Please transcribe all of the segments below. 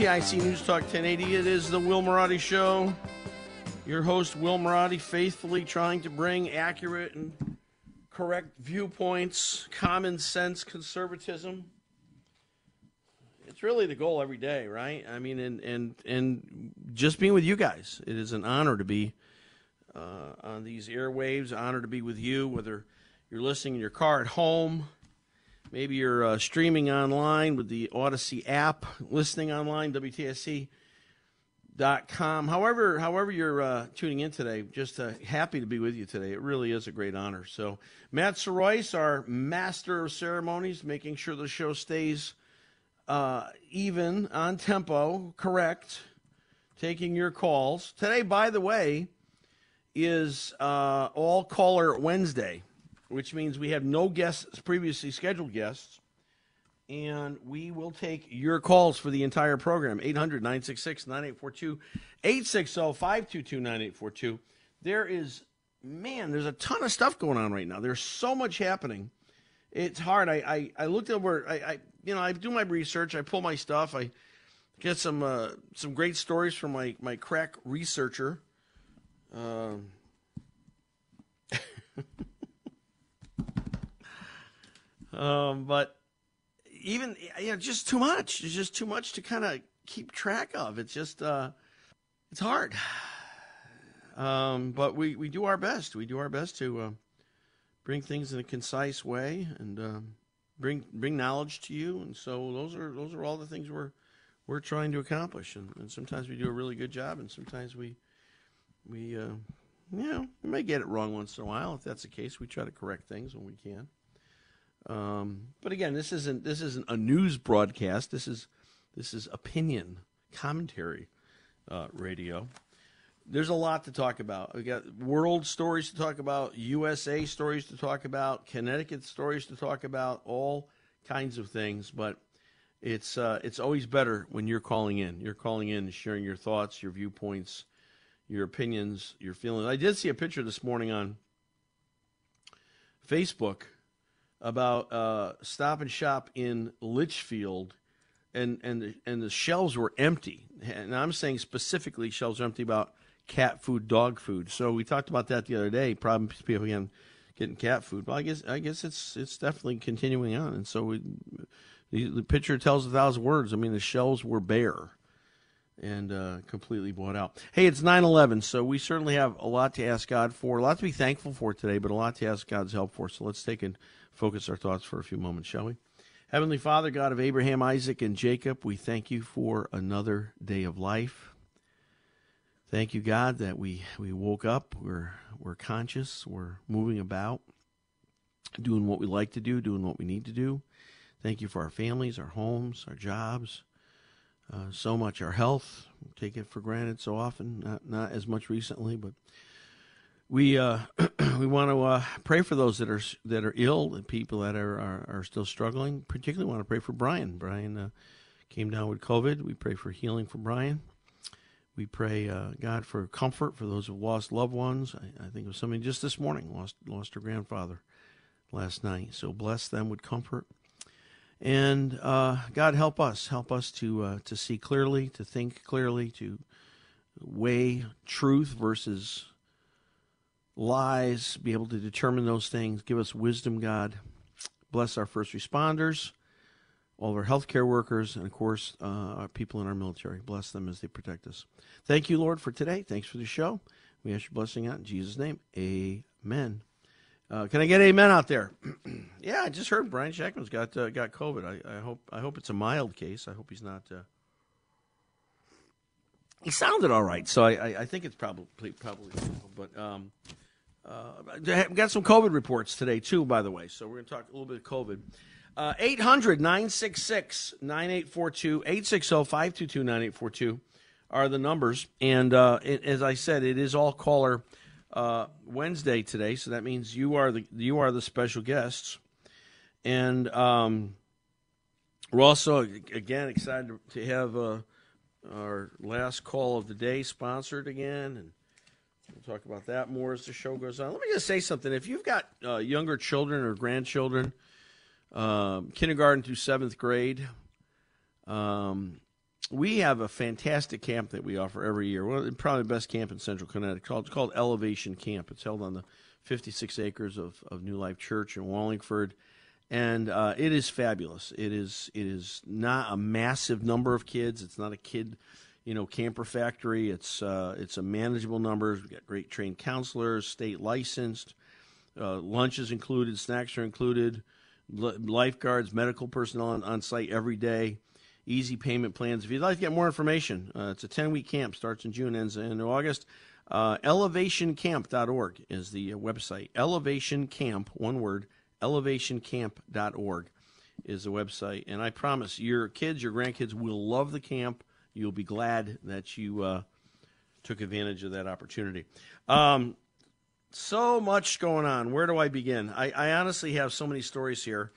WTIC News Talk 1080. It is the Will Marotti Show. Your host, Will Marotti, faithfully trying to bring accurate and correct viewpoints, common sense, conservatism. It's really the goal every day, right? I mean, and and and just being with you guys, it is an honor to be uh, on these airwaves. Honor to be with you, whether you're listening in your car at home, maybe you're uh, streaming online with the Audacy app, listening online, WTIC.com. However, however you're uh, tuning in today, just uh, happy to be with you today. It really is a great honor. So, Matt Sorois, our master of ceremonies, making sure the show stays uh, even, on tempo, correct, taking your calls. Today, by the way, is uh, All Caller Wednesday, which means we have no guests, previously scheduled guests, and we will take your calls for the entire program 800 966 9842 860 522 9842. There is, man, there's a ton of stuff going on right now. There's so much happening. It's hard. I, I, I looked over, I, I, you know, I do my research, I pull my stuff, I get some uh, some great stories from my, my crack researcher. Um, um, but even you know, just too much. It's just too much to kind of keep track of. It's just uh, it's hard. Um, but we, we do our best. We do our best to uh, bring things in a concise way and um, bring bring knowledge to you. And so those are those are all the things we're we're trying to accomplish. And, and sometimes we do a really good job, and sometimes we we uh, you know we may get it wrong once in a while. If that's the case, we try to correct things when we can. Um, but again, this isn't this isn't a news broadcast. This is this is opinion commentary uh, radio. There's a lot to talk about. We got world stories to talk about, USA stories to talk about, Connecticut stories to talk about, all kinds of things. But it's uh, it's always better when you're calling in. You're calling in and sharing your thoughts, your viewpoints, your opinions, your feelings. I did see a picture this morning on Facebook about uh, Stop and Shop in Litchfield, and and the, and the shelves were empty. And I'm saying specifically shelves are empty about cat food, dog food. So we talked about that the other day. Problems people again getting cat food. Well, I guess I guess it's it's definitely continuing on. And so we, the, the picture tells a thousand words. I mean, the shelves were bare and uh, completely bought out. Hey, it's 9 11, so we certainly have a lot to ask God for, a lot to be thankful for today, but a lot to ask God's help for. So let's take and focus our thoughts for a few moments, shall we? Heavenly Father, God of Abraham, Isaac, and Jacob, we thank you for another day of life. Thank you, God, that we, we woke up, we're, we're conscious, we're moving about, doing what we like to do, doing what we need to do. Thank you for our families, our homes, our jobs, uh, so much our health. We take it for granted so often, not, not as much recently, but we uh, we want to uh, pray for those that are that are ill and people that are, are, are still struggling. Particularly want to pray for Brian. Brian uh, came down with COVID. We pray for healing for Brian. We pray, uh, God, for comfort for those who've lost loved ones. I, I think of somebody just this morning lost lost her grandfather last night. So bless them with comfort. And uh, God, help us, help us to uh, to see clearly, to think clearly, to weigh truth versus lies, be able to determine those things. Give us wisdom, God. Bless our first responders, all of our healthcare workers, and of course, uh, our people in our military. Bless them as they protect us. Thank you, Lord, for today. Thanks for the show. We ask your blessing out in Jesus' name. Amen. Uh, can I get amen out there? yeah, I just heard Brian Shackman's got uh, got COVID. I, I, hope I hope it's a mild case. I hope he's not. He sounded all right, so I, I, I think it's probably probably. But um, uh, got some COVID reports today too, by the way. So we're going to talk a little bit of COVID. Uh, 800 966 9842 860 522 9842 are the numbers. And uh, it, as I said, it is all caller uh, Wednesday today, so that means you are the you are the special guests, and um, we're also again excited to have uh, our last call of the day sponsored again, and we'll talk about that more as the show goes on. Let me just say something: if you've got uh, younger children or grandchildren, um, kindergarten through seventh grade. Um, we have a fantastic camp that we offer every year. Well, probably the best camp in Central Connecticut. Called, it's called Elevation Camp. It's held on the 56 acres of, of New Life Church in Wallingford, and uh, it is fabulous. It is it is not a massive number of kids. It's not a kid, you know, camper factory. It's uh, it's a manageable number. We've got great trained counselors, state licensed. Uh, lunch is included, snacks are included, lifeguards, medical personnel on, on site every day easy payment plans. If you'd like to get more information, uh, it's a 10 week camp, starts in June, ends in August. Uh, elevationcamp.org is the uh, website. Elevation Camp, one word, elevationcamp.org is the website. And I promise your kids, your grandkids will love the camp. You'll be glad that you uh, took advantage of that opportunity. Um, so much going on. Where do I begin? I, I honestly have so many stories here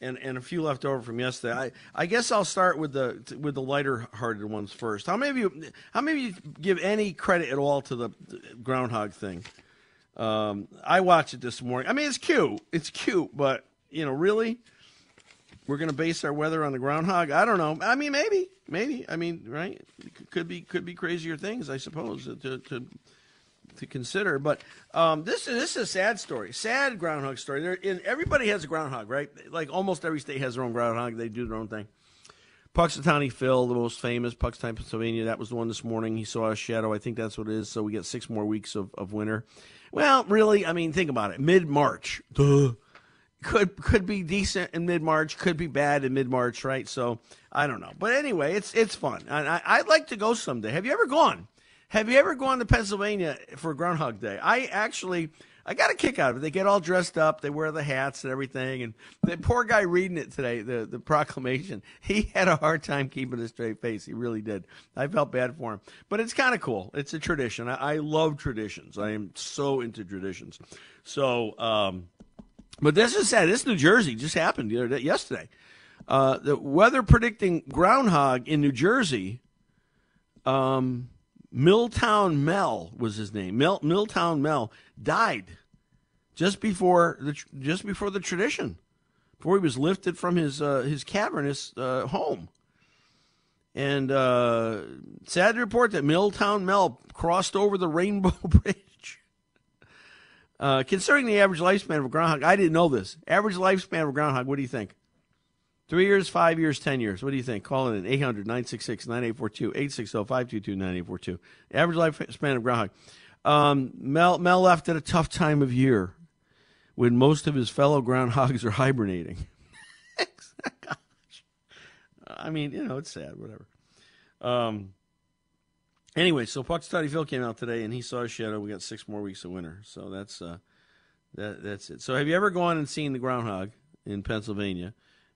and, and a few left over from yesterday. I, I guess I'll start with the with the lighter hearted ones first. How many of you how many of you give any credit at all to the, groundhog thing? Um, I watched it this morning. I mean, it's cute. It's cute, but you know, really, we're going to base our weather on the groundhog. I don't know. I mean, maybe, maybe. I mean, right? Could be could be crazier things, I suppose, to, to to consider. But um, this this is a sad story, sad groundhog story. There, everybody has a groundhog, right? Like almost every state has their own groundhog. They do their own thing. Punxsutawney Phil, the most famous, Punxsutawney, Pennsylvania. That was the one this morning. He saw a shadow. I think that's what it is. So we get six more weeks of, of winter. Well, really, I mean, think about it. Mid March, could could be decent in mid March, could be bad in mid March, right? So I don't know. But anyway, it's it's fun. I, I'd like to go someday. Have you ever gone? Have you ever gone to Pennsylvania for Groundhog Day? I actually, I got a kick out of it. They get all dressed up, they wear the hats and everything. And the poor guy reading it today, the, the proclamation, he had a hard time keeping a straight face. He really did. I felt bad for him. But it's kind of cool. It's a tradition. I, I, love traditions. I am so into traditions. So, um, but this is sad. This New Jersey just happened the other day, yesterday. Uh, the weather predicting groundhog in New Jersey. Um, Milltown Mel was his name. Mil- Milltown Mel died just before the just before the tradition, before he was lifted from his uh, his cavernous uh, home. And uh, sad to report that Milltown Mel crossed over the Rainbow Bridge. Uh, considering the average lifespan of a groundhog, I didn't know this. Average lifespan of a groundhog, what do you think? Three years, five years, ten years. What do you think? Call in 800 966 9842 860 522 9842. Average lifespan of groundhog. Um, Mel, Mel left at a tough time of year when most of his fellow groundhogs are hibernating. Gosh. I mean, you know, it's sad, whatever. Um, anyway, so Punxsutawney Phil came out today and he saw a shadow. We got six more weeks of winter. So that's, uh, that, that's it. So have you ever gone and seen the groundhog in Pennsylvania?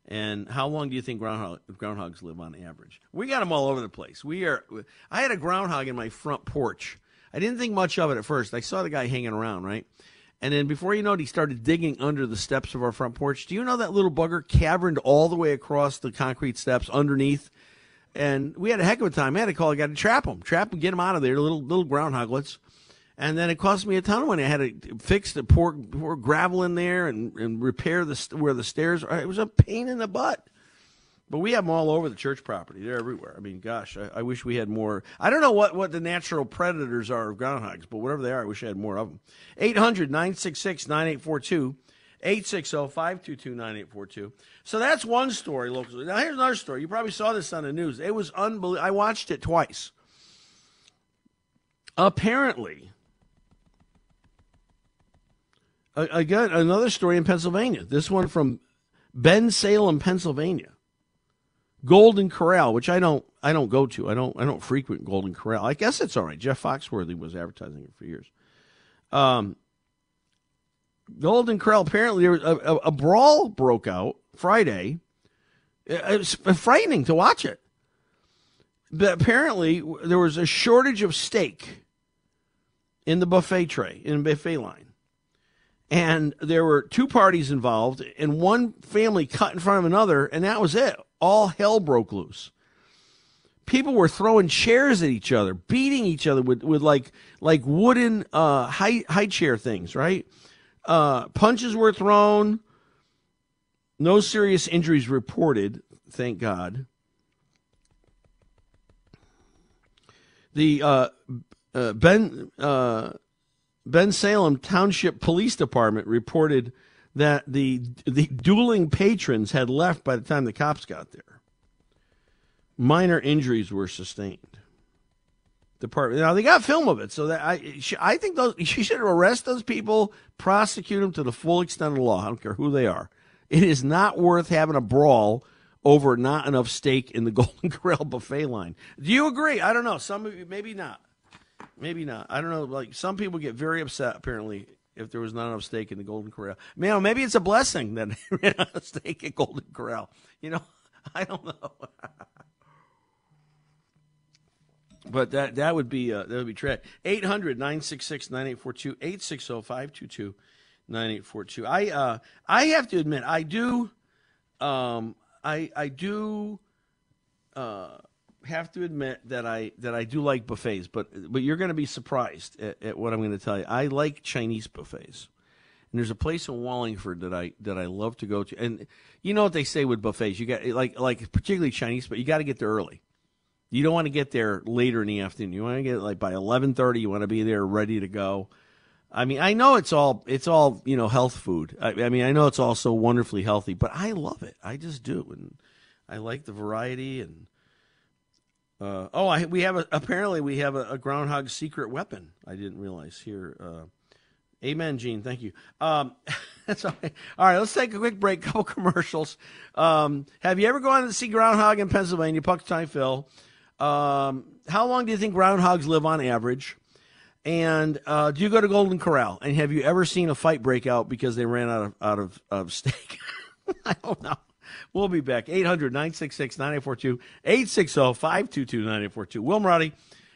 And how long do you think groundhog, groundhogs live on average? We got them all over the place. We are. I had a groundhog in my front porch. I didn't think much of it at first. I saw the guy hanging around, right? And then before you know it, he started digging under the steps of our front porch. Do you know that little bugger caverned all the way across the concrete steps underneath and we had a heck of a time. I had to call a guy to trap them, trap them, get them out of there, little little groundhoglets. And then it cost me a ton of money. I had to fix the pour gravel in there and, and repair the where the stairs are. It was a pain in the butt. But we have them all over the church property. They're everywhere. I mean, gosh, I, I, wish we had more. I don't know what, what the natural predators are of groundhogs, but whatever they are, I wish I had more of them. 800 966 9842. 860 522 9842. So that's one story locally. Now, here's another story. You probably saw this on the news. It was unbelievable. I watched it twice. Apparently, again, another story in Pennsylvania. This one from Bensalem, Pennsylvania. Golden Corral, which I don't I don't go to. I don't I don't frequent Golden Corral. I guess it's all right. Jeff Foxworthy was advertising it for years. Um, Golden Corral. Apparently, there was a, a, a brawl broke out Friday. It was frightening to watch it. But apparently, there was a shortage of steak in the buffet tray in the buffet line and there were two parties involved, and one family cut in front of another, and that was it all hell broke loose. People were throwing chairs at each other, beating each other with, with like like wooden uh, high high chair things, right? Uh, punches were thrown. No serious injuries reported, thank God. The uh, uh, Bensalem Township Police Department reported that the the dueling patrons had left by the time the cops got there. Minor injuries were sustained. Department now they got film of it, so that I I think those you should arrest those people, prosecute them to the full extent of the law. I don't care who they are. It is not worth having a brawl over not enough steak in the Golden Corral buffet line. Do you agree? I don't know. Some of you maybe not. Maybe not. I don't know. Like some people get very upset apparently if there was not enough steak in the Golden Corral. Man, maybe it's a blessing that they ran out of steak at Golden Corral. You know, I don't know. but that that would be uh, that would be tragic. 800-966-9842, 860-522-9842. I uh I have to admit I do um I I do uh have to admit that I that I do like buffets, but but you're going to be surprised at, at what I'm going to tell you. I like Chinese buffets, and there's a place in Wallingford that I that I love to go to. And you know what they say with buffets? You got like like particularly Chinese, but you got to get there early. You don't want to get there later in the afternoon. You want to get like by 11:30. You want to be there ready to go. I mean, I know it's all it's all you know health food. I, I mean, I know it's all so wonderfully healthy, but I love it. I just do, and I like the variety and uh, oh, I, we have a, apparently we have a, a, groundhog secret weapon. I didn't realize here. Uh, amen, Gene. Thank you. Um, all right. Let's take a quick break. Couple commercials. Um, have you ever gone to see groundhog in Pennsylvania, Punxsutawney Phil? Um, how long do you think groundhogs live on average? And uh, do you go to Golden Corral? And have you ever seen a fight break out because they ran out of out of, of steak? I don't know. We'll be back. 800 966 9842 860 522 9842. Will Marotti,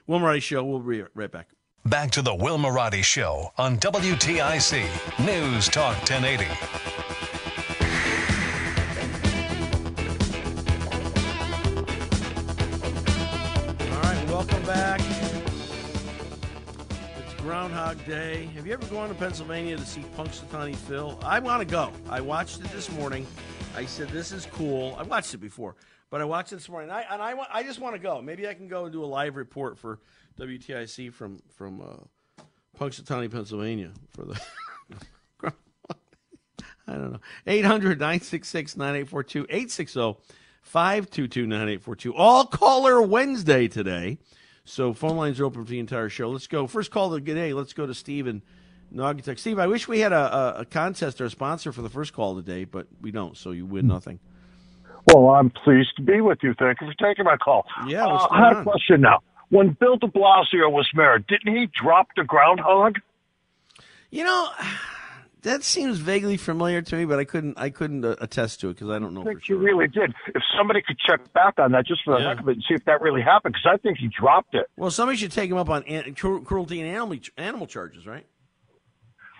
Will Marotti Show. We'll be right back. Back to the Will Marotti Show on WTIC News Talk 1080. Groundhog Day. Have you ever gone to Pennsylvania to see Punxsutawney Phil? I want to go. I watched it this morning. I said, "This is cool." I watched it before, but I watched it this morning, and I and I, I just want to go. Maybe I can go and do a live report for WTIC from from uh, Punxsutawney, Pennsylvania, for the. I don't know. 800 966 9842 860 522 9842. All caller Wednesday today. So phone lines are open for the entire show. Let's go. First call of the day. Let's go to Stephen Naugatuck. Steve, I wish we had a, a, a, contest or a sponsor for the first call today, but we don't, so you win nothing. Well, I'm pleased to be with you. Thank you for taking my call. Yeah, uh, I have a question now. When Bill de Blasio was mayor, didn't he drop the groundhog? You know, that seems vaguely familiar to me, but I couldn't I couldn't uh, attest to it because I don't know. I think sure. he really did. If somebody could check back on that just for the yeah. heck of it and see if that really happened, because I think he dropped it. Well, somebody should take him up on an- cruelty and animal animal charges, right?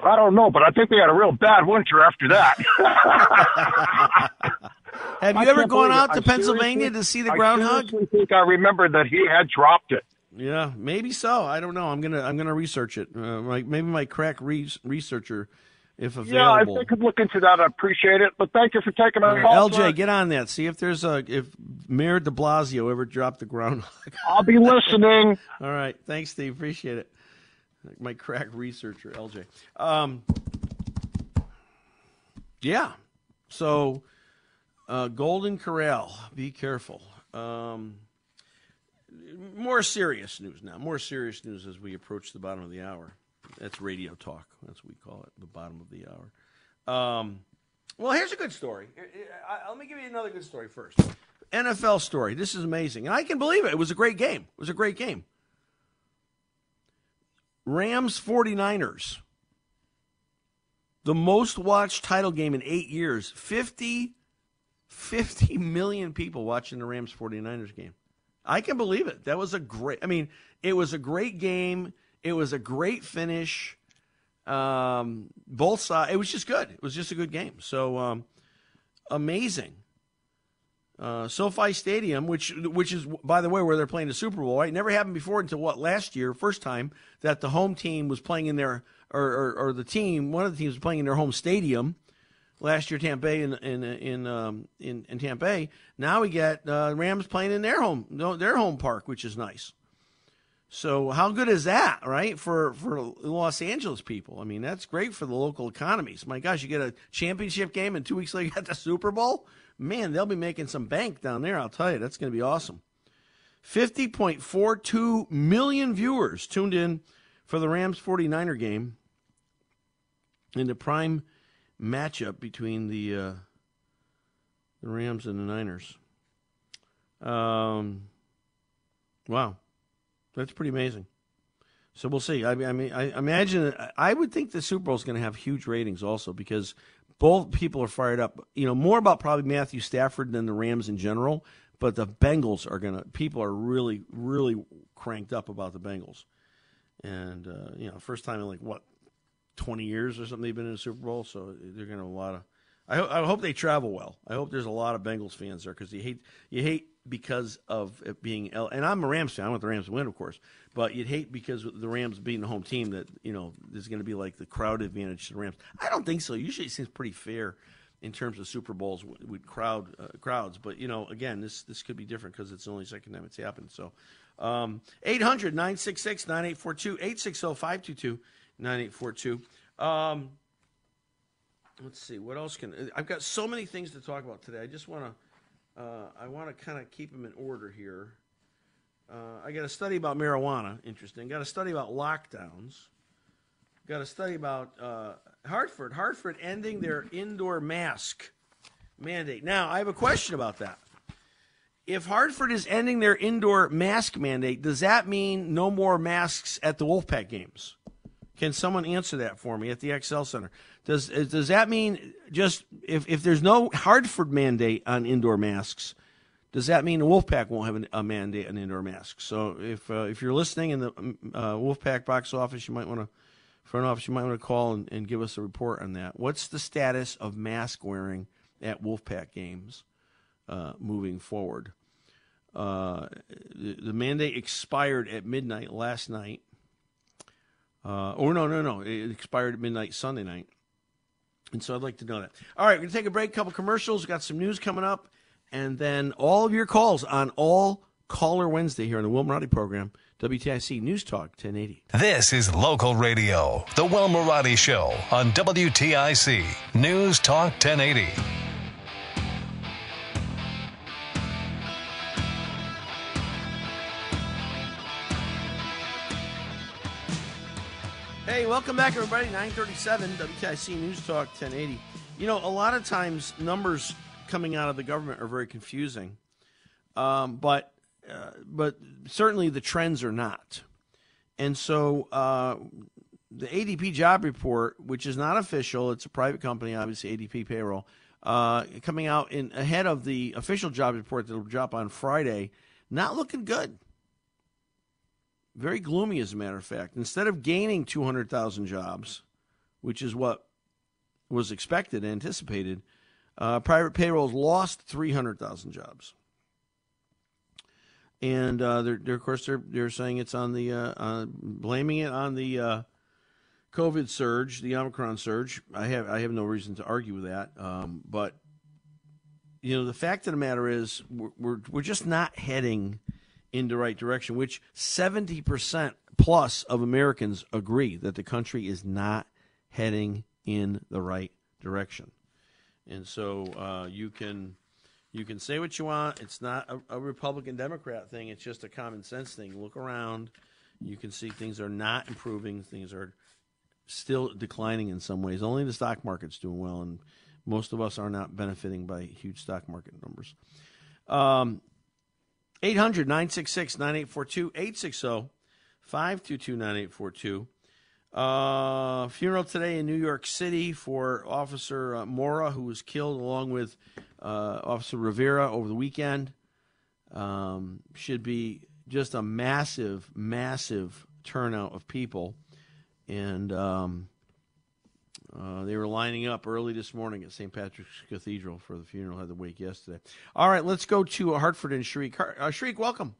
I don't know, but I think we had a real bad winter after that. Have you ever gone out to I Pennsylvania to see the groundhog? I think I remember that he had dropped it. Yeah, maybe so. I don't know. I'm gonna I'm gonna research it. Uh, like maybe my crack re- researcher, if Yeah, I available. think I'd look into that. I appreciate it. But thank you for taking my call. LJ, get on that. See if there's a if Mayor De Blasio ever dropped the groundhog. I'll be listening. All right, thanks, Steve. Appreciate it. My crack researcher, LJ. Um, yeah. So, uh, Golden Corral. Be careful. Um, more serious news now. More serious news as we approach the bottom of the hour. That's radio talk. That's what we call it. The bottom of the hour. Um, well, here's a good story. I- I- Let me give you another good story first. NFL story. This is amazing. And I can believe it. It was a great game. It was a great game. Rams 49ers. The most watched title game in eight years. 50, 50 million people watching the Rams 49ers game. I can believe it. That was a great, I mean, it was a great game. It was a great finish. Um, both sides, it was just good. It was just a good game. So, um, amazing. Uh, SoFi Stadium, which which is by the way where they're playing the Super Bowl, right? Never happened before until what last year, first time that the home team was playing in their or, or, or the team, one of the teams was playing in their home stadium. Last year, Tampa Bay in in in um, in, in Tampa Bay. Now we get uh, Rams playing in their home their home park, which is nice. So how good is that, right? For for Los Angeles people, I mean that's great for the local economies. My gosh, you get a championship game, and two weeks later you got the Super Bowl. Man, they'll be making some bank down there. I'll tell you, that's going to be awesome. Fifty point four two million viewers tuned in for the Rams 49er game in the prime matchup between the uh, the Rams and the Niners. Um, wow. That's pretty amazing. So we'll see. I I, mean, I imagine. I would think the Super Bowl is going to have huge ratings also because both people are fired up. You know, more about probably Matthew Stafford than the Rams in general. But the Bengals are going to. People are really, really cranked up about the Bengals. And uh, you know, first time in like what, twenty years or something they've been in a Super Bowl. So they're going to have a lot of. I, ho- I hope they travel well. I hope there's a lot of Bengals fans there because you hate you hate because of it being L. And I'm a Rams fan. I want the Rams to win, of course. But you'd hate because the Rams being the home team that you know there's going to be like the crowd advantage to the Rams. I don't think so. Usually it seems pretty fair in terms of Super Bowls with, with crowd uh, crowds. But you know, again, this this could be different because it's the only second time it's happened. So. Um, 800 966 9842 860 522 9842. Let's see what else can I've got so many things to talk about today. I just want to uh, I want to kind of keep them in order here. Uh, I got a study about marijuana, interesting. Got a study about lockdowns. Got a study about uh, Hartford. Hartford ending their indoor mask mandate. Now, I have a question about that. If Hartford is ending their indoor mask mandate, does that mean no more masks at the Wolfpack games? Can someone answer that for me at the XL Center? Does does that mean just if, if there's no Hartford mandate on indoor masks, does that mean the Wolfpack won't have an, a mandate on indoor masks? So if uh, if you're listening in the uh, Wolfpack box office, you might want to front office, you might want to call and, and give us a report on that. What's the status of mask wearing at Wolfpack games uh, moving forward? Uh, the, the mandate expired at midnight last night. Uh, or no, no, no. It expired at midnight Sunday night. And so I'd like to know that. All right, we're going to take a break, couple commercials. We've got some news coming up. And then all of your calls on all Caller Wednesday here on the Will Marotti program, WTIC News Talk 1080. This is local radio, The Will Marotti Show on WTIC News Talk 1080. Welcome back, everybody. 937 WTIC News Talk 1080. You know, a lot of times numbers coming out of the government are very confusing, um, but uh, but certainly the trends are not. And so uh, the ADP job report, which is not official, it's a private company, obviously ADP payroll, uh, coming out in ahead of the official job report that will drop on Friday, not looking good. Very gloomy, as a matter of fact. Instead of gaining 200,000 jobs, which is what was expected, anticipated, Uh, private payrolls lost 300,000 jobs. And uh, they're, they're, of course, they're, they're saying it's on the, uh, uh, blaming it on the uh, COVID surge, the Omicron surge. I have, I have no reason to argue with that. Um, but, you know, the fact of the matter is we're, we're, we're just not heading in the right direction, which 70% plus of Americans agree that the country is not heading in the right direction. And so uh, you can you can say what you want. It's not a, a, Republican Democrat thing. It's just a common sense thing. Look around. You can see things are not improving. Things are still declining in some ways. Only the stock market's doing well, and most of us are not benefiting by huge stock market numbers. Um, 800 966 9842 860 522 9842. Uh, funeral today in New York City for Officer uh, Mora, who was killed along with uh, Officer Rivera over the weekend. Um, should be just a massive, massive turnout of people. And um, uh, they were lining up early this morning at St. Patrick's Cathedral for the funeral. Had the wake yesterday. All right, let's go to Hartford and Sharik. Uh, Sharik, welcome.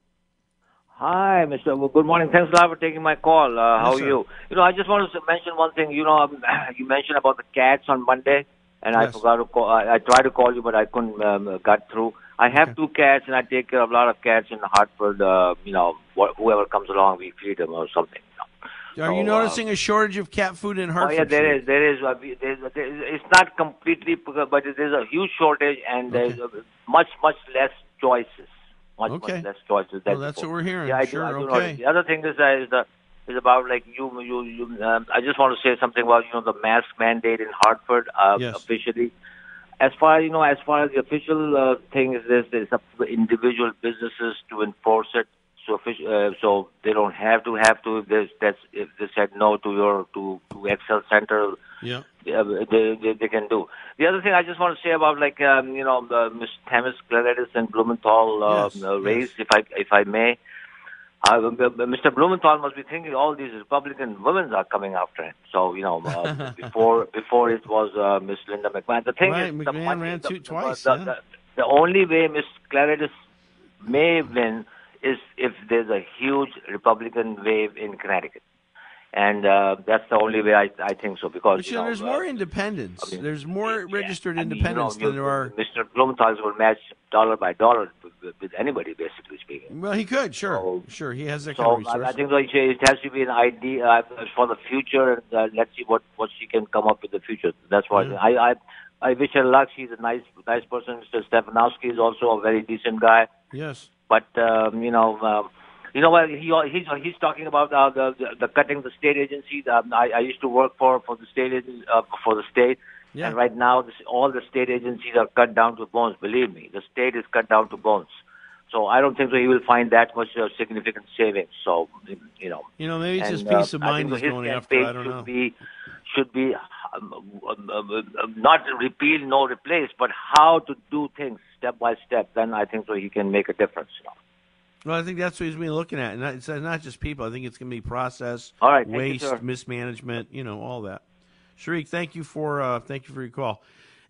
Hi, Mr. Well, good morning. Thanks a lot for taking my call. Uh, how yes, are you? You know, I just wanted to mention one thing. You know, um, you mentioned about the cats on Monday, and yes. I forgot to call. I, I tried to call you, but I couldn't um, got through. I have okay. two cats, and I take care of a lot of cats in Hartford. Uh, you know, wh- whoever comes along, we feed them or something. Are so, you noticing uh, a shortage of cat food in Hartford? Oh yeah, there is. There is. Uh, it's not completely, but there's a huge shortage, and okay. there's much, much less choices much, okay. much less choices. Well, that's what we're hearing. Yeah, I sure, do, I do okay. The other thing is, uh, is the is about like you you you. Um, I just want to say something about you know the mask mandate in Hartford uh, yes. officially. As far you know, as far as the official uh, thing is this, it's up to the individual businesses to enforce it. So, uh, so they don't have to have to. If, there's, that's, if they said no to your to to XL Center, yeah, they, they they can do. The other thing I just want to say about like um, you know the Miss Themis Klarides and Blumenthal uh, yes, uh, race, yes. if I if I may. Uh, Mr. Blumenthal must be thinking all these Republican women are coming after him. So you know, uh, before before it was uh, Miss Linda McMahon. The thing right, is, McMahon the, ran the, two, twice. The, yeah. the, the only way Miss Klarides may win is if there's a huge Republican wave in Connecticut. And uh, that's the only way I, I think so because but, you know, there's uh, more independents. I mean, there's more yeah, registered I mean, independents you know, than there are. Mr. Blumenthal will match dollar by dollar with, with anybody, basically speaking. Well, he could, sure, so, sure. He has that so kind of. I, I think so it has to be an idea uh, for the future, and uh, let's see what what she can come up with the future. That's why Yeah. I, I I wish her luck. She's a nice nice person. Mr. Stefanowski is also a very decent guy. yes. But um, you know, um, you know what? He he's he's talking about uh, the, the cutting the state agencies. Um, I, I used to work for for the state uh, for the state, Yeah. and right now this, all the state agencies are cut down to bones. Believe me, the state is cut down to bones. So I don't think that he will find that much uh, significant savings. So you know, You know, maybe it's and, just uh, peace of mind his going after. I don't should know. Be, should be Um, um, um, not repeal, no replace, but how to do things step by step. Then I think so he can make a difference. You know. Well, I think that's what he's been looking at, and it's uh, not just people. I think it's going to be process, All right, thank you, waste, mismanagement, you know, all that. Sharik, thank you for uh, thank you for your call.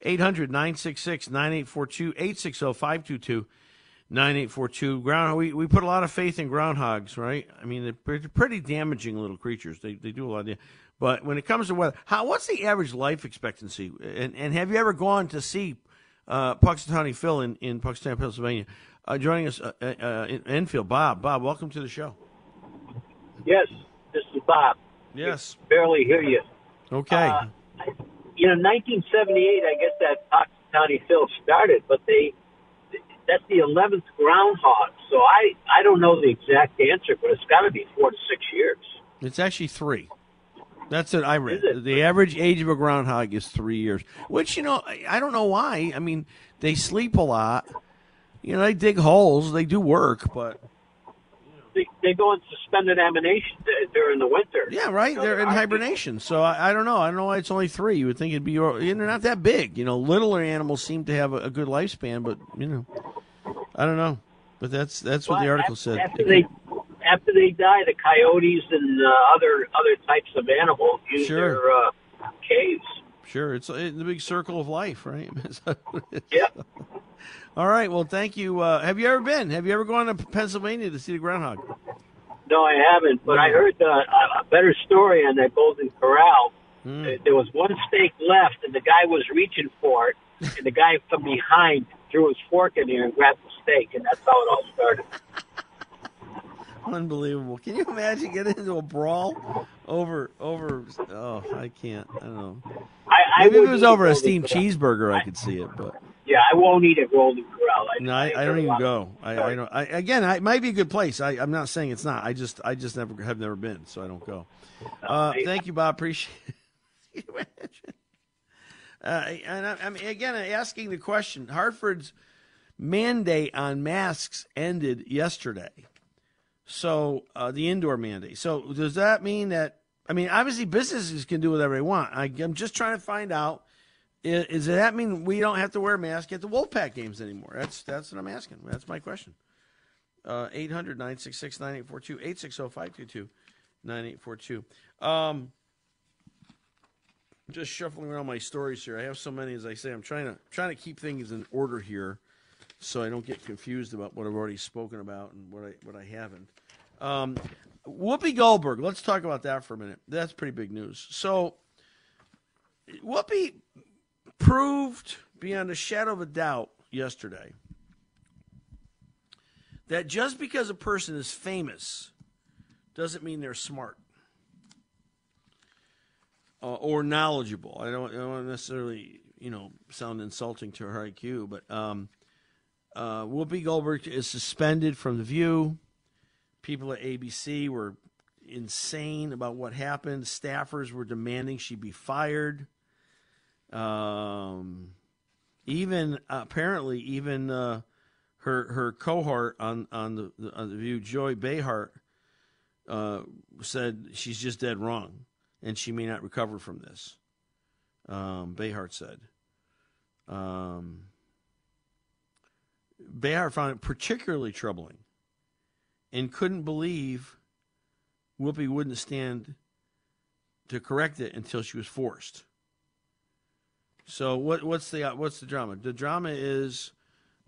800-966-9842, 860-522-9842. Ground we, we put a lot of faith in groundhogs, right? I mean, they're pretty, pretty damaging little creatures. They they do a lot of damage. But when it comes to weather, how what's the average life expectancy? And and have you ever gone to see uh, Punxsutawney Phil in in Punxsutawney, Pennsylvania? Uh, joining us uh, uh, in Enfield, Bob. Bob, welcome to the show. Yes, this is Bob. Yes. Barely hear you. Okay. Uh, you know, 1978, I guess that County Phil started, but they that's the 11th groundhog. So I I don't know the exact answer, but it's got to be four to six years. It's actually three. That's what I read. It? The average age of a groundhog is three years, which you know I, don't know why. I mean, they sleep a lot. You know, they dig holes, they do work, but They, they go in suspended animation during the winter. yeah, right. Know, They're in hibernation, so I, I don't know. I don't know why it's only three. You would think it'd be. They're not that big. You know, littler animals seem to have a, a good lifespan, but you know, I don't know. But that's that's what people- the article after, said. After they after they die, the coyotes and uh, other other types of animals use Sure. their uh, caves. Sure, it's, it's the big circle of life, right? yeah. All right. Well, thank you. Uh, have you ever been? Have you ever gone to Pennsylvania to see the groundhog? No, I haven't. But I heard uh, a better story on that Golden Corral. Mm. There was one steak left, and the guy was reaching for it, and the guy from behind threw his fork in there and grabbed the steak, and that's how it all started. Unbelievable! Can you imagine getting into a brawl over over? Oh, I can't. I don't know. I, I Maybe if it was over a steamed cheeseburger, I, I could see it, but yeah, I won't eat at Golden Corral. I, no, I, I, I don't even go. I, I don't. I, again, it might be a good place. I, I'm not saying it's not. I just, I just never have never been, so I don't go. Uh, thank you, Bob. Appreciate it. uh, and I, I mean, again, asking the question: Hartford's mandate on masks ended yesterday. So uh, the indoor mandate. So does that mean that? I mean, obviously businesses can do whatever they want. I, I'm just trying to find out. Is, that mean we don't have to wear masks at the Wolfpack games anymore? That's that's what I'm asking. That's my question. Uh, 800 966 9842 860 522 9842. Um, just shuffling around my stories here. I have so many, as I say. I'm trying to trying to keep things in order here so I don't get confused about what I've already spoken about and what I what I haven't. Um, Whoopi Goldberg. Let's talk about that for a minute. That's pretty big news. So, Whoopi proved beyond a shadow of a doubt yesterday that just because a person is famous doesn't mean they're smart uh, or knowledgeable. I don't, I don't necessarily, you know, sound insulting to her IQ, but um, uh, Whoopi Goldberg is suspended from The View. People at ABC were insane about what happened. Staffers were demanding she be fired. Um, even apparently, even uh, her her cohort on on the on the View, Joy Behar, uh, said she's just dead wrong, and she may not recover from this. Um, Behar said. Um, Behar found it particularly troubling and couldn't believe Whoopi wouldn't stand to correct it until she was forced. So what what's the what's the drama? The drama is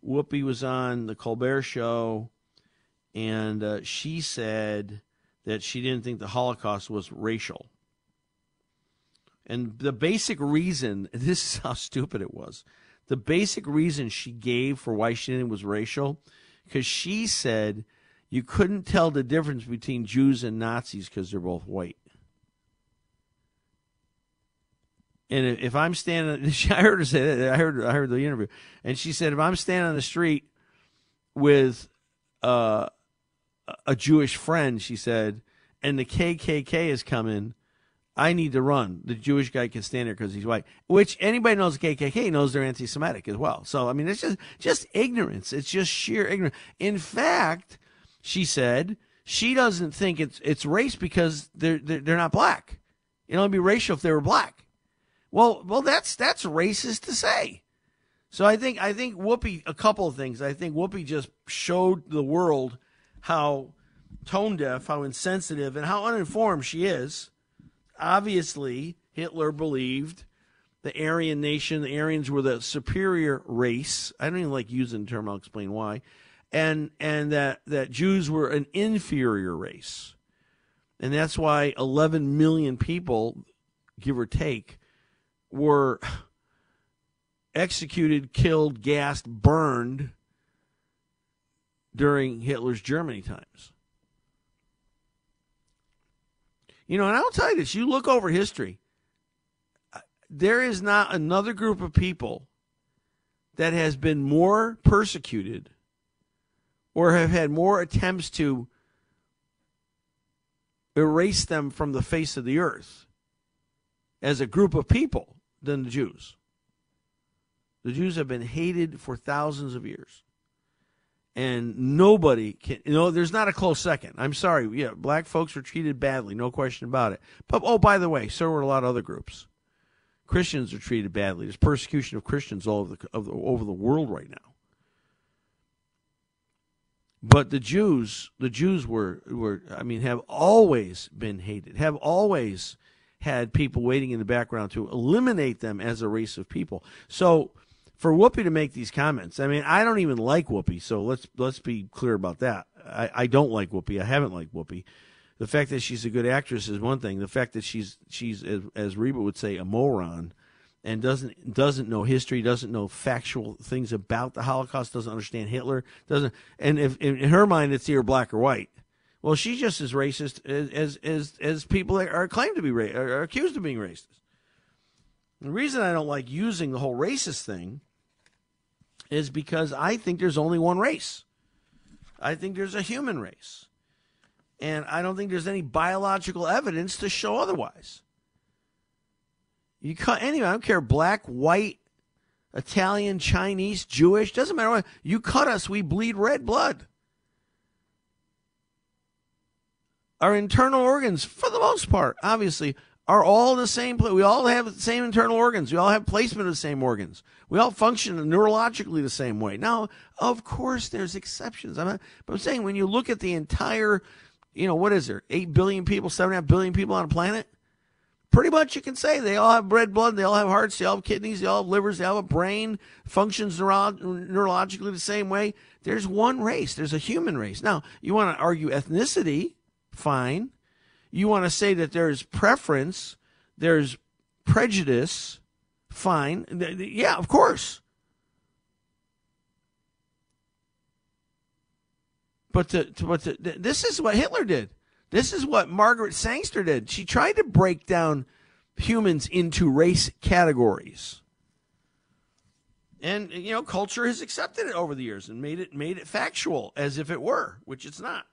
Whoopi was on the Colbert Show, and uh, she said that she didn't think the Holocaust was racial. And the basic reason, this is how stupid it was the basic reason she gave for why she didn't was racial, because she said you couldn't tell the difference between Jews and Nazis because they're both white. And if I'm standing, I heard her say that. I heard I heard the interview, and she said if I'm standing on the street with uh, a Jewish friend, she said, and the KKK is coming, I need to run. The Jewish guy can stand there because he's white. Which anybody knows KKK knows they're anti-Semitic as well. So I mean, it's just just ignorance. It's just sheer ignorance. In fact, she said she doesn't think it's it's race because they're they're, they're not black. It'd only be racial if they were black. Well, well, that's that's racist to say. So I think I think Whoopi a couple of things. I think Whoopi just showed the world how tone deaf, how insensitive, and how uninformed she is obviously Hitler believed the Aryan nation, the Aryans were the superior race. I don't even like using the term. I'll explain why. And and that that Jews were an inferior race, and that's why 11 million people, give or take, were executed, killed, gassed, burned during Hitler's Germany times. You know, and I'll tell you this you look over history, uh, there is not another group of people that has been more persecuted or have had more attempts to erase them from the face of the earth as a group of people than the Jews. The Jews have been hated for thousands of years and nobody can you know there's not a close second. I'm sorry. Yeah black folks were treated badly no question about it. But oh by the way so were a lot of other groups. Christians are treated badly. There's persecution of christians all over the, of the, over the world right now. But the jews the jews were were i mean have always been hated have always had people waiting in the background to eliminate them as a race of people. So for Whoopi to make these comments, I mean, I don't even like Whoopi, so let's let's be clear about that. I, I don't like Whoopi. I haven't liked Whoopi. The fact that she's a good actress is one thing. The fact that she's she's as, as Reba would say a moron and doesn't doesn't know history, doesn't know factual things about the Holocaust, doesn't understand Hitler, doesn't and if in her mind it's either black or white. Well, she's just as racist as as as, as people are claimed to be ra- are accused of being racist. The reason I don't like using the whole racist thing is because I think there's only one race. I think there's a human race. And I don't think there's any biological evidence to show otherwise. You cut anyway, I don't care black, white, Italian, Chinese, Jewish, doesn't matter what. You cut us, we bleed red blood. Our internal organs, for the most part, obviously, are all the same. We all have the same internal organs. We all have placement of the same organs. We all function neurologically the same way. Now, of course, there's exceptions. I'm not, but I'm saying when you look at the entire, you know, what is there? Eight billion people, seven and a half billion people on a planet. Pretty much, you can say they all have red blood. They all have hearts. They all have kidneys. They all have livers. They all have a brain. Functions neuro- neurologically the same way. There's one race. There's a human race. Now, you want to argue ethnicity? Fine you want to say that there's preference, there's prejudice, fine. Yeah, of course. But to, to, but to, this is what Hitler did. This is what Margaret Sanger did. She tried to break down humans into race categories. And you know, culture has accepted it over the years and made it made it factual as if it were, which it's not.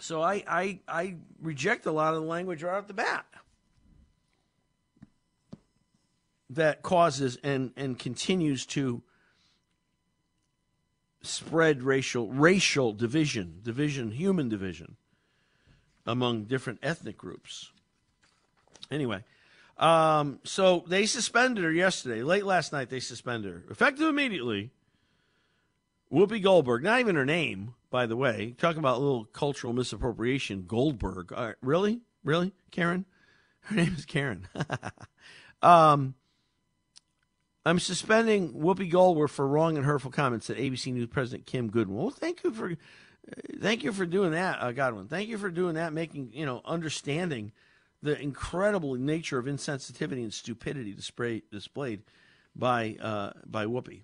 So I, I, I reject a lot of the language right off the bat that causes and, and continues to spread racial racial division, division, human division among different ethnic groups. Anyway, um, so they suspended her yesterday. Late last night, they suspended her, effective immediately. Whoopi Goldberg, not even her name, by the way, talking about a little cultural misappropriation. Goldberg, uh, really, really, Karen? Her name is Karen. um, I'm suspending Whoopi Goldberg for wrong and hurtful comments that ABC News President Kim Godwin. Well, thank you for, uh, thank you for doing that, uh, Godwin. Thank you for doing that, making you know, understanding the incredible nature of insensitivity and stupidity displayed displayed by uh, by Whoopi.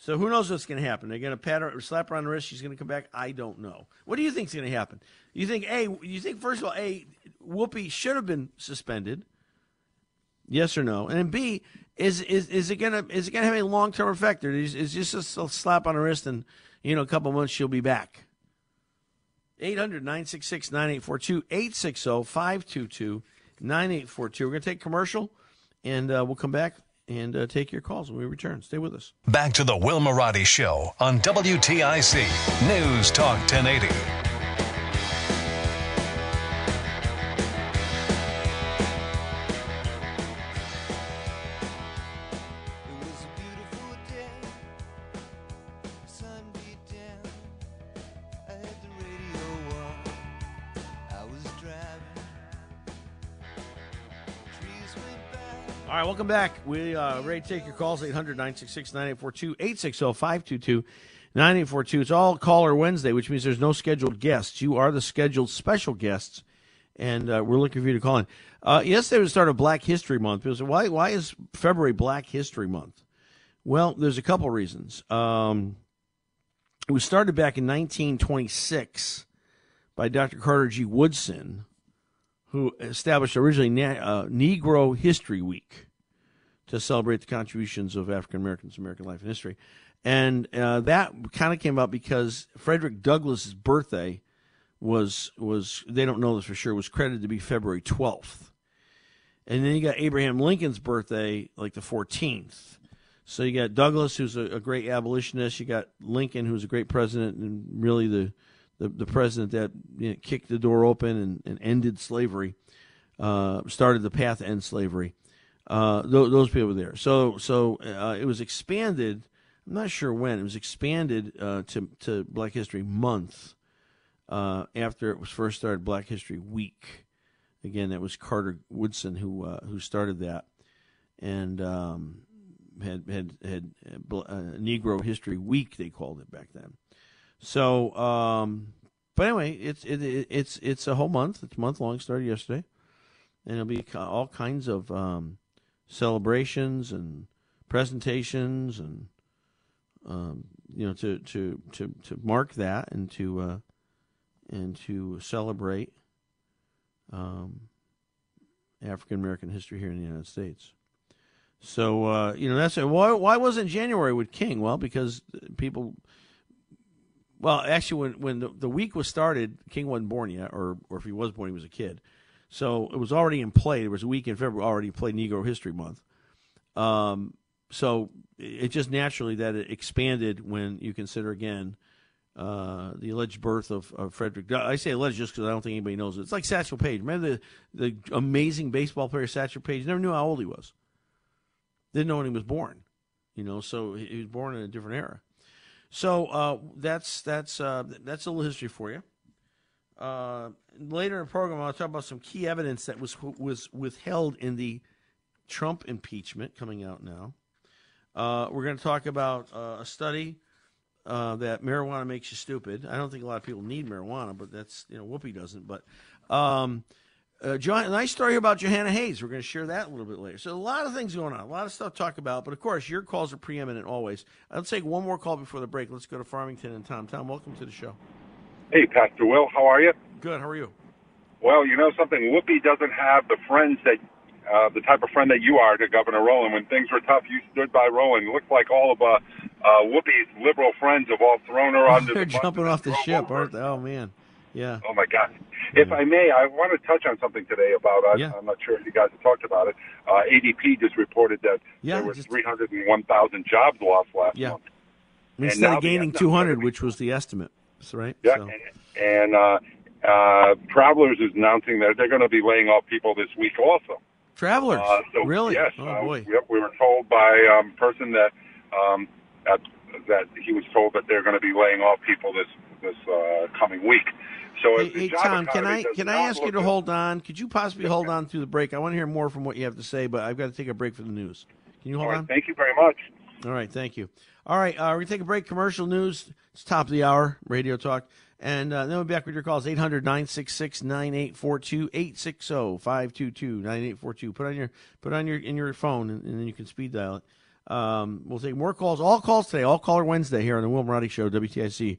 So who knows what's going to happen? They're going to pat her, slap her on the wrist. She's going to come back. I don't know. What do you think is going to happen? You think a? You think first of all, a Whoopi should have been suspended? Yes or no? And B, is is is it gonna is it gonna have a long term effect, or is, is just a slap on the wrist and you know a couple months she'll be back? 800 966 9842 860 522 9842. We're going to take commercial and uh, we'll come back and uh, take your calls when we return. Stay with us. Back to the Will Marotti Show on WTIC News Talk 1080. Welcome back. We uh, ready to take your calls 800 966 9842 860 522 9842. It's all caller Wednesday, which means there's no scheduled guests. You are the scheduled special guests, and uh, we're looking for you to call in. Uh, yesterday was the start of Black History Month. People why, why is February Black History Month? Well, there's a couple reasons. Um, it was started back in 1926 by Dr. Carter G. Woodson, who established originally uh, Negro History Week to celebrate the contributions of African Americans to American life and history. And uh, that kind of came about because Frederick Douglass's birthday was was they don't know this for sure was credited to be February 12th. And then you got Abraham Lincoln's birthday like the 14th. So you got Douglass who's a, a great abolitionist, you got Lincoln who's a great president and really the the, the president that you know, kicked the door open and, and ended slavery, uh, started the path to end slavery. Uh, th- those people were there. So so uh, it was expanded. I'm not sure when it was expanded uh, to to Black History Month uh, after it was first started, Black History Week. Again, that was Carter Woodson who uh, who started that, and um, had had had uh, Negro History Week they called it back then. So, um, but anyway, it's it, it's it's a whole month. It's month long. Started yesterday, and it'll be all kinds of um, celebrations and presentations and um, you know to to to to mark that and to uh, and to celebrate um, African American history here in the United States. So uh, you know that's why why wasn't January with King? Well, because people. Well, actually, when when the, the week was started, King wasn't born yet, or or if he was born, he was a kid. So it was already in play. There was a week in February already played Negro History Month. Um, so it just naturally that it expanded when you consider again uh, the alleged birth of, of, Frederick. I say alleged just because I don't think anybody knows it. It's like Satchel Paige. Remember the the amazing baseball player Satchel Paige? Never knew how old he was. Didn't know when he was born. You know, so he was born in a different era. So uh, that's that's uh, that's a little history for you. Uh, later in the program, I'll talk about some key evidence that was was withheld in the Trump impeachment coming out now. Uh, we're going to talk about uh, a study uh, that marijuana makes you stupid. I don't think a lot of people need marijuana, but that's you know Whoopi doesn't. But um, uh, John, nice story about Jahana Hayes. We're going to share that a little bit later. So a lot of things going on, a lot of stuff to talk about. But of course, your calls are preeminent always. Let's take one more call before the break. Let's go to Farmington and Tom. Tom, welcome to the show. Hey, Pastor Will, how are you? Good. How are you? Well, you know something. Whoopi doesn't have the friends that uh, the type of friend that you are to Governor Rowland. When things were tough, you stood by Rowland. Looks like all of uh, uh, Whoopi's liberal friends have all thrown her under They're the jumping off the ship, aren't they? Oh man, yeah. Oh my God. If I may, I want to touch on something today about. Uh, Yeah. I'm not sure if you guys have talked about it. Uh, ADP just reported that Yeah, there were just- 301,000 jobs lost last Yeah. month. Instead of gaining 200, which was the estimate, right? Yeah, So- and uh, uh, Travelers is announcing that they're going to be laying off people this week also. Travelers, Uh, so, really? Yes. Oh uh, boy. Yep. We were told by um, person that um, that that he was told that they're going to be laying off people this this uh, coming week. So Hey, hey Tom, can I can I ask you to hold on? Could you possibly hold on through the break? I want to hear more from what you have to say, but I've got to take a break for the news. Can you hold right, on? Thank you very much. All right, thank you. All right, uh, we're to take a break. Commercial news. It's top of the hour, radio talk. And uh, then we'll be back with your calls 800 966 9842 860 522 9842. Put on your put on your in your phone and, and then you can speed dial it. Um, we'll take more calls, all calls today, all caller Wednesday here on the Will Marotti Show, WTIC